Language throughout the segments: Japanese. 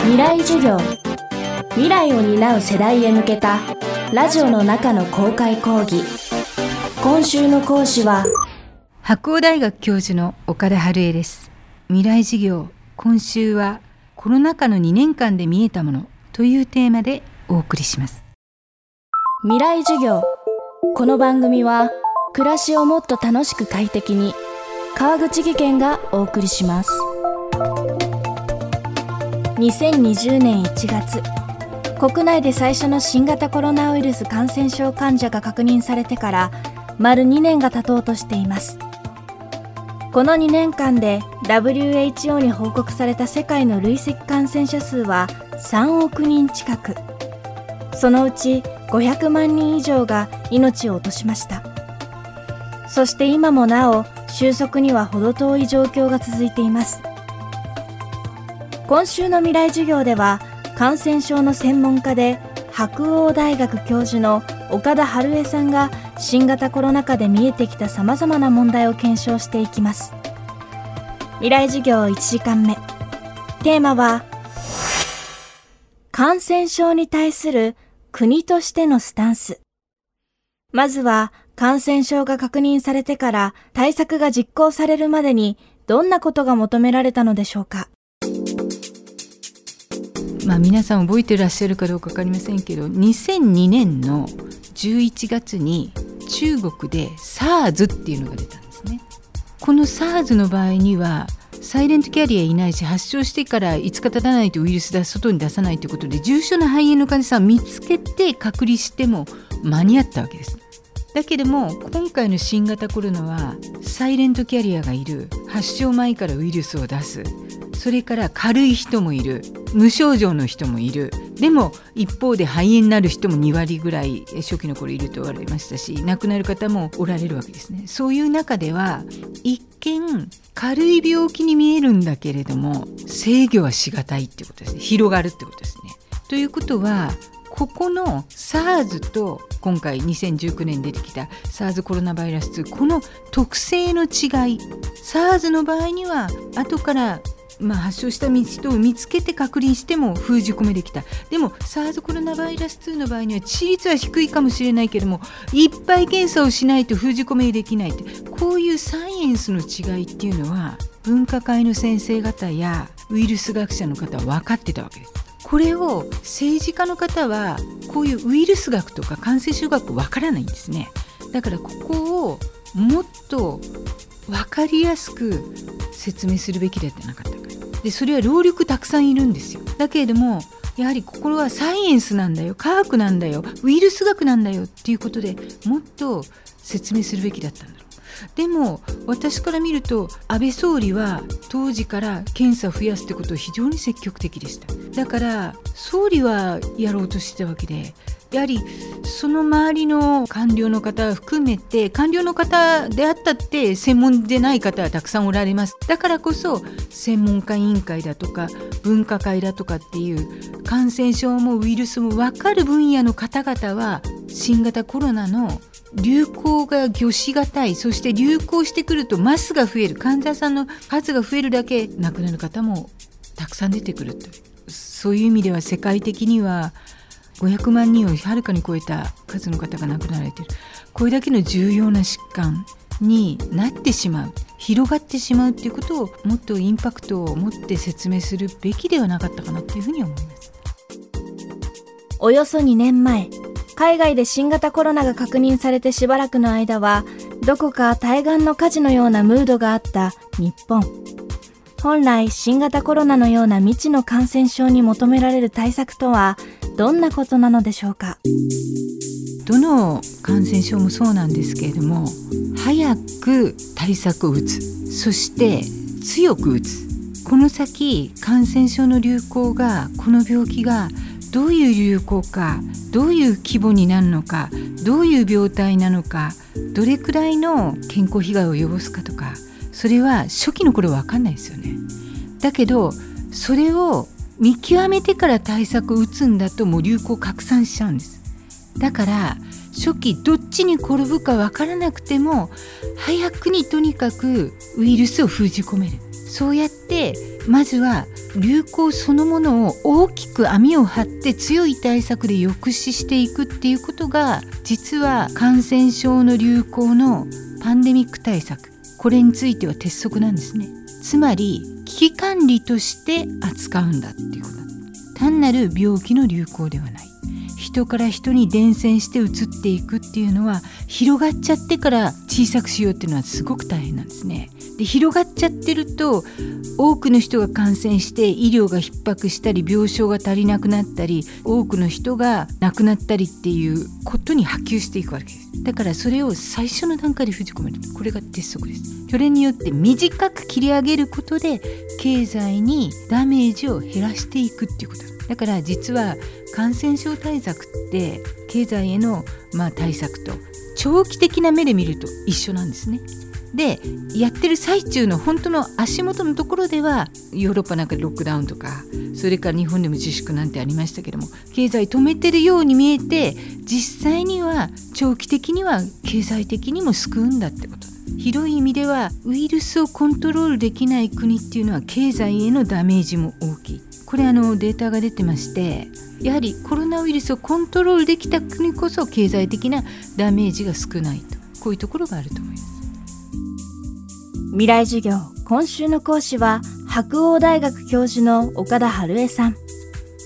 未来授業。未来を担う世代へ向けたラジオの中の公開講義。今週の講師は白鴎大学教授の岡田春恵です。未来授業今週はコロナ禍の2年間で見えたものというテーマでお送りします。未来授業。この番組は暮らしをもっと楽しく快適に川口義賢がお送りします2020年1月国内で最初の新型コロナウイルス感染症患者が確認されてから丸2年が経とうとしています。この2年間で WHO に報告された世界の累積感染者数は3億人近く。そのうち500万人以上が命を落としました。そして今もなお収束には程遠い状況が続いています。今週の未来授業では感染症の専門家で白鴎大学教授の岡田春恵さんが新型コロナ禍で見えてきたさまざまな問題を検証していきます。未来授業1時間目。テーマは感染症に対する国としてのスタンス。まずは感染症が確認されてから対策が実行されるまでにどんなことが求められたのでしょうか。まあ、皆さん覚えてらっしゃるかどうか分かりませんけど2002年の11月に中国で SARS っていうのが出たんですね。この SARS の場合にはサイレントキャリアいないし発症してから5日経たないとウイルスだ外に出さないということで重症な肺炎の患者さんを見つけて隔離しても間に合ったわけです。だけども今回の新型コロナはサイレントキャリアがいる発症前からウイルスを出すそれから軽い人もいる無症状の人もいる。でも一方で肺炎になる人も2割ぐらい初期の頃いると言われましたし亡くなる方もおられるわけですね。そういう中では一見軽い病気に見えるんだけれども制御はしがたいっていうことですね。広がるってことですね。ということはここの SARS と今回2019年出てきた SARS コロナバイラス2この特性の違い SARS の場合には後からまあ、発症した人を見つけて隔離しても封じ込めできたでも SARS コロナバイラス2の場合には致死率は低いかもしれないけれどもいっぱい検査をしないと封じ込めできないってこういうサイエンスの違いっていうのは分科会の先生方やウイルス学者の方は分かってたわけです。これを政治家の方はこういうウイルス学とか感染症学わからないんですね。だからここをもっと分かりやすく説明するべきだってなかったでそれは労力たくさんいるんですよ。だけれどもやはりここはサイエンスなんだよ。科学なんだよ。ウイルス学なんだよ。っていうことでもっと説明するべきだったんだろう。でも私から見ると安倍総理は当時から検査を増やすってことを非常に積極的でした。だから総理はやろうとしてたわけでやはりその周りの官僚の方含めて官僚の方であったって専門でない方はたくさんおられます。だからこそ専門家委員会だとか分科会だとかっていう感染症もウイルスも分かる分野の方々は新型コロナの流行が御しがたいそして流行してくるとマスが増える患者さんの数が増えるだけ亡くなる方もたくさん出てくるとそういう意味では世界的には500万人をはるかに超えた数の方が亡くなられている。これだけの重要な疾患になってしまう広がってしまうということをもっとインパクトを持って説明するべきではなかったかなというふうに思います。およそ2年前海外で新型コロナが確認されてしばらくの間はどこか対岸の火事のようなムードがあった日本。本来新型コロナのような未知の感染症に求められる対策とはどんなことなのでしょうか？どの感染症もそうなんですけれども早く対策を打つ。そして強く打つ。この先感染症の流行がこの病気がどういう流行かどういう規模になるのかどういう病態なのかどれくらいの健康被害を及ぼすかとかそれは初期の頃分かんないですよね。だけどそれを見極めてから対策を打つんだともう流行拡散しちゃうんです。だから初期どっちに転ぶか分からなくても早くにとにかくウイルスを封じ込める。そうやってまずは流行そのものを大きく網を張って強い対策で抑止していくっていうことが実は感染症の流行のパンデミック対策。これについては鉄則なんですね。つまり危機管理として扱うんだっていうこと単なる病気の流行ではない人から人に伝染して移っていくっていうのは広がっちゃってから小さくしようっていうのはすごく大変なんですね。で広がっちゃってると多くの人が感染して医療が逼迫したり病床が足りなくなったり多くの人が亡くなったりっていうことに波及していくわけです。だからそれを最初の段階で封じ込める。これが鉄則です。それによって短く切り上げることで経済にダメージを減らしていくっていうこと。だから実は感染症対策って経済へのま対策と長期的な目で見ると一緒なんですね。でやってる最中の本当の足元のところではヨーロッパなんかでロックダウンとかそれから日本でも自粛なんてありましたけども経済止めてるように見えて実際には長期的には経済的にも救うんだってこと。広い意味ではウイルスをコントロールできない国っていうのは経済へのダメージも大きい。これあのデータが出てましてやはりコロナウイルスをコントロールできた国こそ経済的なダメージが少ないと。こういうところがあると思います。未来授業今週の講師は白鴎大学教授の岡田春江さん。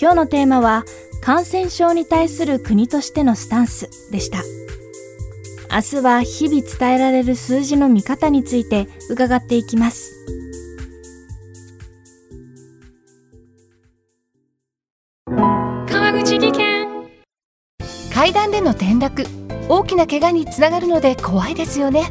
今日のテーマは感染症に対する国としてのスタンスでした。明日は日々伝えられる数字の見方について伺っていきます。川口技研。階段での転落大きな怪我につながるので怖いですよね